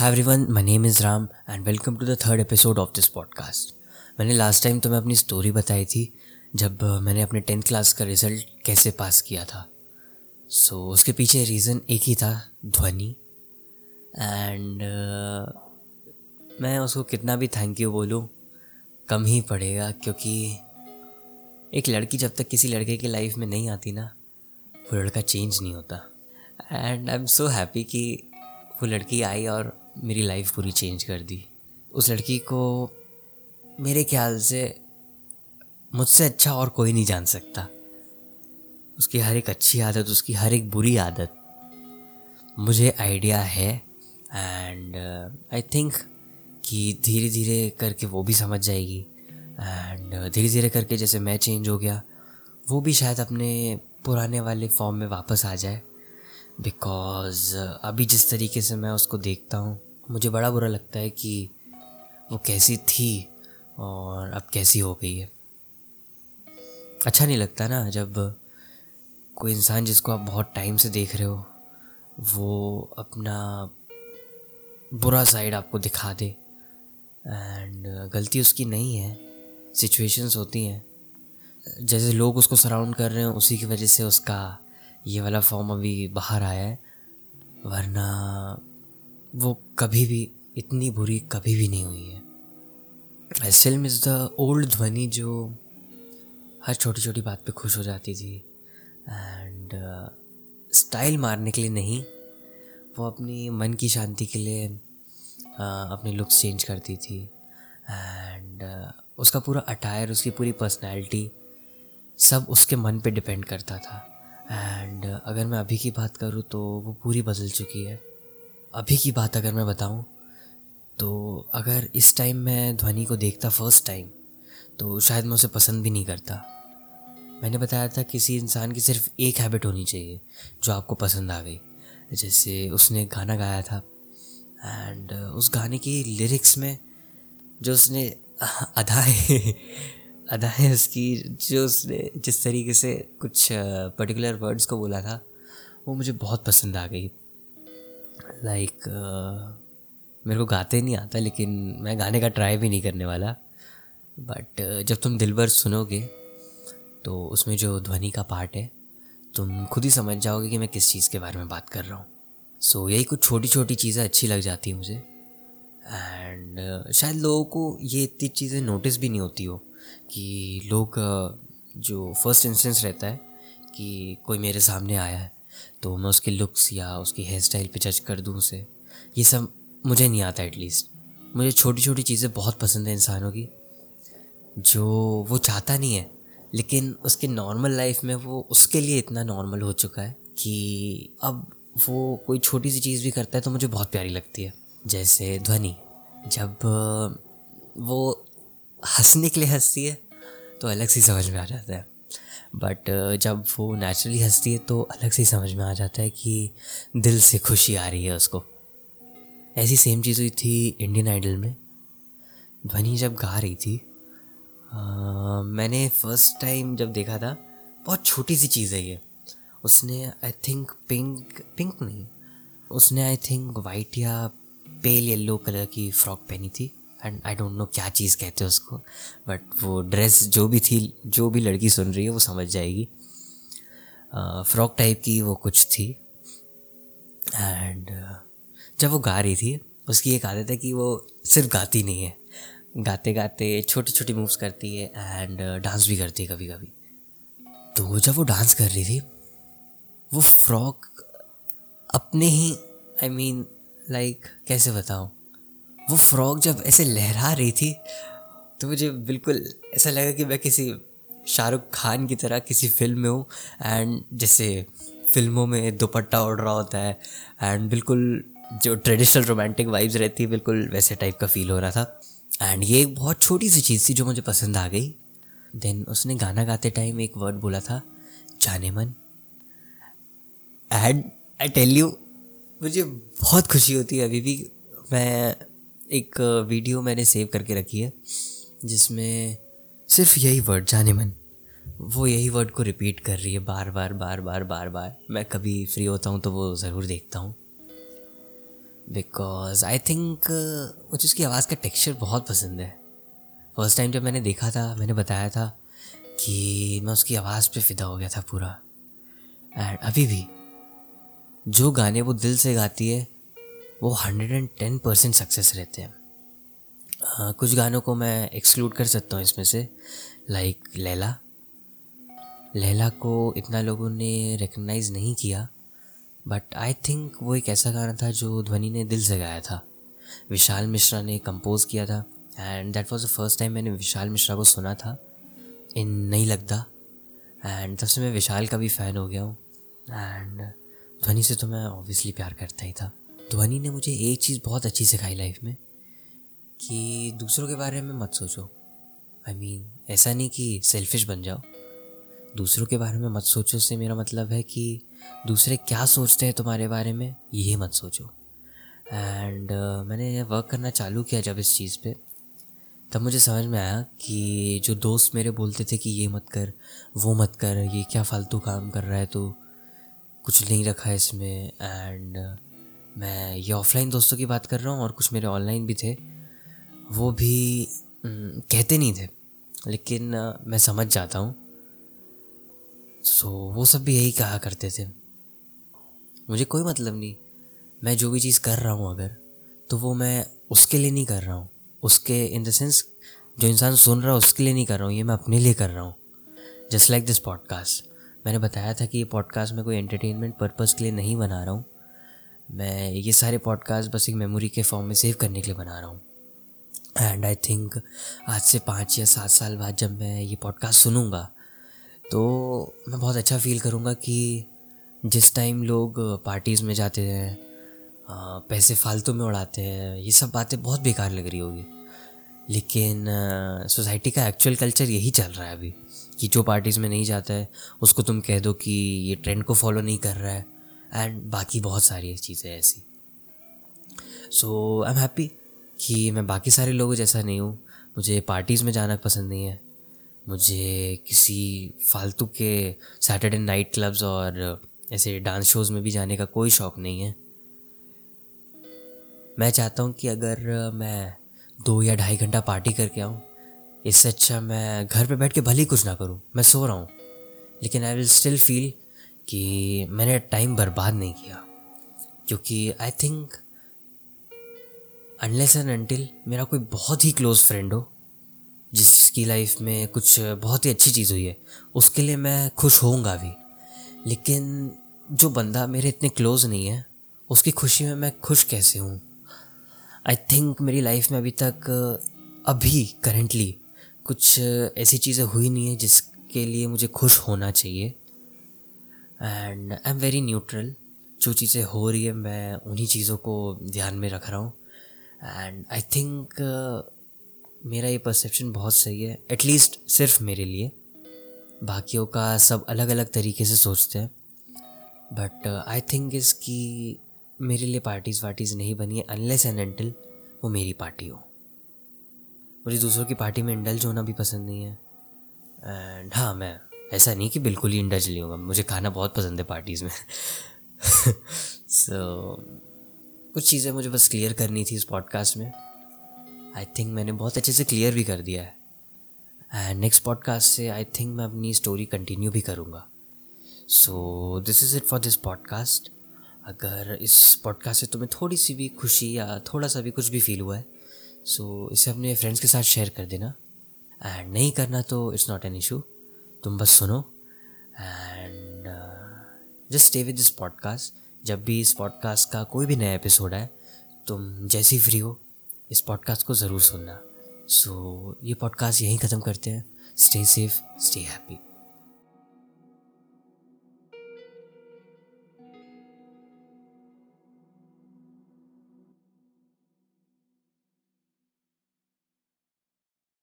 Hi everyone my name is Ram and welcome to the third episode of this podcast मैंने last time तुम्हें अपनी story बताई थी जब मैंने अपने टेंथ क्लास का रिज़ल्ट कैसे पास किया था। सो so, उसके पीछे रीज़न एक ही था ध्वनि। एंड uh, मैं उसको कितना भी थैंक यू बोलूँ कम ही पड़ेगा क्योंकि एक लड़की जब तक किसी लड़के की लाइफ में नहीं आती ना वो लड़का चेंज नहीं होता। And I am so happy कि वो लड़की आई और मेरी लाइफ पूरी चेंज कर दी। उस लड़की को मेरे ख्याल से मुझसे अच्छा और कोई नहीं जान सकता। उसकी हर एक अच्छी आदत, उसकी हर एक बुरी आदत मुझे आइडिया है एंड आई थिंक कि धीरे धीरे करके वो भी समझ जाएगी। एंड धीरे धीरे करके जैसे मैं चेंज हो गया, वो भी शायद अपने पुराने वाले फॉर्म में वापस आ जाए। बिकॉज़ अभी जिस तरीके से मैं उसको देखता हूँ, मुझे बड़ा बुरा लगता है कि वो कैसी थी और अब कैसी हो गई है। अच्छा नहीं लगता ना जब कोई इंसान जिसको आप बहुत टाइम से देख रहे हो, वो अपना बुरा साइड आपको दिखा दे। एंड गलती उसकी नहीं है सिचुएशंस होती हैं। जैसे लोग उसको सराउंड कर रहे हैं, उसी की वजह से उसका ये वाला फॉर्म अभी बाहर आया है वरना वो कभी भी इतनी बुरी कभी भी नहीं हुई है। फ़िल्म इज़ द ओल्ड ध्वनि जो हर छोटी छोटी बात पे खुश हो जाती थी एंड स्टाइल uh, मारने के लिए नहीं वो अपनी मन की शांति के लिए uh, अपने लुक्स चेंज करती थी एंड uh, उसका पूरा अटायर उसकी पूरी पर्सनैलिटी सब उसके मन पे डिपेंड करता था। एंड uh, अगर मैं अभी की बात करूँ तो वो पूरी बदल चुकी है। अभी की बात अगर मैं बताऊँ तो अगर इस टाइम मैं ध्वनि को देखता फ़र्स्ट टाइम तो शायद मैं उसे पसंद भी नहीं करता। मैंने बताया था किसी इंसान की सिर्फ़ एक हैबिट होनी चाहिए जो आपको पसंद आ गई। जैसे उसने गाना गाया था। एंड उस गाने की लिरिक्स में जो उसने अदाएँ अदाएँ उसकी जो उसने जिस तरीके से कुछ पर्टिकुलर वर्ड्स को बोला था वो मुझे बहुत पसंद आ गई। लाइक like, मेरे को गाते नहीं आता लेकिन मैं गाने का ट्राई भी नहीं करने वाला। बट जब तुम दिल भर सुनोगे तो उसमें जो ध्वनि का पार्ट है तुम खुद ही समझ जाओगे कि मैं किस चीज़ के बारे में बात कर रहा हूँ। सो so, यही कुछ छोटी छोटी चीज़ें अच्छी लग जाती हैं मुझे। एंड uh, शायद लोगों को ये इतनी चीज़ें नोटिस भी नहीं होती हो। कि लोग जो फ़र्स्ट इंस्टेंस रहता है कि कोई मेरे सामने आया है तो मैं उसके लुक्स या उसकी हेयर स्टाइल पे जज कर दूँ उसे, ये सब मुझे नहीं आता एटलीस्ट मुझे छोटी छोटी चीज़ें बहुत पसंद है इंसानों की, जो वो चाहता नहीं है, लेकिन उसके नॉर्मल लाइफ में वो उसके लिए इतना नॉर्मल हो चुका है कि अब वो कोई छोटी सी चीज़ भी करता है तो मुझे बहुत प्यारी लगती है। जैसे ध्वनि, जब वो हंसने के लिए हंसती है तो अलग सी समझ में आ जाता है। बट uh, जब वो नेचुरली हंसती है तो अलग से समझ में आ जाता है कि दिल से खुशी आ रही है उसको। ऐसी सेम चीज़ हुई थी इंडियन आइडल में। ध्वनि जब गा रही थी आ, मैंने फ़र्स्ट टाइम जब देखा था बहुत छोटी सी चीज़ है ये। उसने आई थिंक पिंक पिंक नहीं उसने आई थिंक वाइट या पेल येलो कलर की फ्रॉक पहनी थी। आई डोंट नो क्या चीज़ कहते हैं उसको बट वो ड्रेस जो भी थी, जो भी लड़की सुन रही है वो समझ जाएगी। फ्रॉक टाइप की वो कुछ थी। एंड जब वो गा रही थी, उसकी एक आदत है कि वो सिर्फ़ गाती नहीं है। गाते गाते छोटी छोटी मूव्स करती है एंड डांस भी करती है कभी कभी तो जब वो डांस कर रही थी, वो फ्रॉक अपने ही आई मीन लाइक कैसे बताऊँ? वो फ्रॉक जब ऐसे लहरा रही थी तो मुझे बिल्कुल ऐसा लगा कि मैं किसी शाहरुख खान की तरह किसी फ़िल्म में हूँ। एंड जैसे फ़िल्मों में दुपट्टा उड़ रहा होता है एंड बिल्कुल जो ट्रेडिशनल रोमांटिक वाइब्स रहती है बिल्कुल वैसे टाइप का फील हो रहा था। एंड ये एक बहुत छोटी सी चीज़ थी जो मुझे पसंद आ गई। देन उसने गाना गाते टाइम एक वर्ड बोला था, जाने मन। एंड आई टेल यू मुझे बहुत खुशी होती है अभी भी। मैं एक वीडियो मैंने सेव करके रखी है, जिसमें सिर्फ़ यही वर्ड जाने मन, वो यही वर्ड को रिपीट कर रही है बार बार बार बार बार बार। मैं कभी फ्री होता हूँ तो वो ज़रूर देखता हूँ। बिकॉज़ आई थिंक मुझे उसकी आवाज़ का टेक्सचर बहुत पसंद है। फ़र्स्ट टाइम जब मैंने देखा था, मैंने बताया था कि मैं उसकी आवाज़ पे फिदा हो गया था पूरा। एंड अभी भी, जो गाने वो दिल से गाती है वो hundred and ten percent success रहते हैं। uh, कुछ गानों को मैं एक्सक्लूड कर सकता हूँ इसमें से। लाइक लैला लैला को इतना लोगों ने रिकग्नाइज़ नहीं किया बट आई थिंक वो एक ऐसा गाना था जो ध्वनि ने दिल से गाया था। विशाल मिश्रा ने कंपोज किया था and that was the first time मैंने विशाल मिश्रा को सुना था इन नहीं लगता। एंड तब से मैं विशाल का भी फ़ैन हो गया हूँ एंड ध्वनि से तो मैं ऑब्वियसली प्यार करता ही था। ध्वनि ने मुझे एक चीज़ बहुत अच्छी सिखाई लाइफ में कि दूसरों के बारे में मत सोचो। आई I मीन mean, ऐसा नहीं कि सेल्फिश बन जाओ। दूसरों के बारे में मत सोचो से मेरा मतलब है कि दूसरे क्या सोचते हैं तुम्हारे बारे में ये मत सोचो। एंड uh, मैंने वर्क करना चालू किया जब इस चीज़ पे। तब मुझे समझ में आया कि जो दोस्त मेरे बोलते थे कि ये मत कर वो मत कर ये क्या फालतू काम कर रहा है तो कुछ नहीं रखा इसमें। एंड मैं ये ऑफलाइन दोस्तों की बात कर रहा हूँ और कुछ मेरे ऑनलाइन भी थे। वो भी कहते नहीं थे, लेकिन मैं समझ जाता हूँ। सो वो सब भी यही कहा करते थे। मुझे कोई मतलब नहीं। मैं जो भी चीज़ कर रहा हूँ अगर तो वो मैं उसके लिए नहीं कर रहा हूँ। उसके इन द सेंस जो इंसान सुन रहा है, उसके लिए नहीं कर रहा हूँ। ये मैं अपने लिए कर रहा हूँ। जस्ट लाइक दिस पॉडकास्ट मैंने बताया था कि ये पॉडकास्ट मैं कोई एंटरटेनमेंट पर्पज़ के लिए नहीं बना रहा हूँ। मैं ये सारे पॉडकास्ट बस एक मेमोरी के फॉर्म में सेव करने के लिए बना रहा हूँ। एंड आई थिंक आज से पाँच या सात साल बाद जब मैं ये पॉडकास्ट सुनूँगा तो मैं बहुत अच्छा फील करूँगा कि जिस टाइम लोग पार्टीज़ में जाते हैं पैसे फालतू में उड़ाते हैं, ये सब बातें बहुत बेकार लग रही होगी। लेकिन सोसाइटी का एक्चुअल कल्चर यही चल रहा है अभी कि जो पार्टीज़ में नहीं जाता है, उसको तुम कह दो कि ये ट्रेंड को फॉलो नहीं कर रहा है। एंड बाकी बहुत सारी चीज़ें ऐसी। सो आई एम हैप्पी कि मैं बाकी सारे लोगों जैसा नहीं हूँ। मुझे पार्टीज़ में जाना पसंद नहीं है। मुझे किसी फालतू के सैटरडे नाइट क्लब्स और ऐसे डांस शोज़ में भी जाने का कोई शौक़ नहीं है। मैं चाहता हूँ कि अगर मैं दो या ढाई घंटा पार्टी करके आऊँ, इससे अच्छा मैं घर पे बैठ के भले ही कुछ ना करूँ। मैं सो रहा हूँ। लेकिन आई विल स्टिल फील कि मैंने टाइम बर्बाद नहीं किया। क्योंकि I think unless and until मेरा कोई बहुत ही क्लोज़ फ्रेंड हो, जिसकी लाइफ में कुछ बहुत ही अच्छी चीज़ हुई है, उसके लिए मैं खुश होऊँगा भी। लेकिन जो बंदा मेरे इतने क्लोज़ नहीं है, उसकी खुशी में मैं खुश कैसे हूँ? आई थिंक मेरी लाइफ में अभी तक, अभी करेंटली कुछ ऐसी चीज़ें हुई नहीं है जिसके लिए मुझे खुश होना चाहिए। And I am very neutral जो चीज़ें हो रही है, मैं उन्हीं चीज़ों को ध्यान में रख रहा हूँ। एंड आई थिंक मेरा ये परसेप्शन बहुत सही है एटलीस्ट सिर्फ़ मेरे लिए। बाकियों का सब अलग अलग तरीके से सोचते हैं। बट आई थिंक इज़ की मेरे लिए पार्टीज़ वार्टीज़ नहीं बनी है अनलेस एंड एंटल वो मेरी पार्टी हो। मुझे दूसरों की पार्टी में इंडल्ज होना भी पसंद नहीं है। एंड हाँ मैं ऐसा नहीं कि बिल्कुल ही इंडल्ज होगा। मुझे खाना बहुत पसंद है पार्टीज़ में। सो so, कुछ चीज़ें मुझे बस क्लियर करनी थी इस पॉडकास्ट में। आई थिंक मैंने बहुत अच्छे से क्लियर भी कर दिया है। एंड नेक्स्ट पॉडकास्ट से आई थिंक मैं अपनी स्टोरी कंटिन्यू भी करूँगा। So this is it for this podcast अगर इस पॉडकास्ट से तुम्हें थोड़ी सी भी खुशी या थोड़ा सा भी कुछ भी फील हुआ है सो so, इसे अपने फ्रेंड्स के साथ शेयर कर देना। एंड नहीं करना तो इट्स नॉट एन इशू तुम बस सुनो। And just stay with this podcast जब भी इस पॉडकास्ट का कोई भी नया एपिसोड है तुम जैसे ही फ्री हो इस पॉडकास्ट को ज़रूर सुनना। सो so, ये पॉडकास्ट यहीं ख़त्म करते हैं। Stay safe stay happy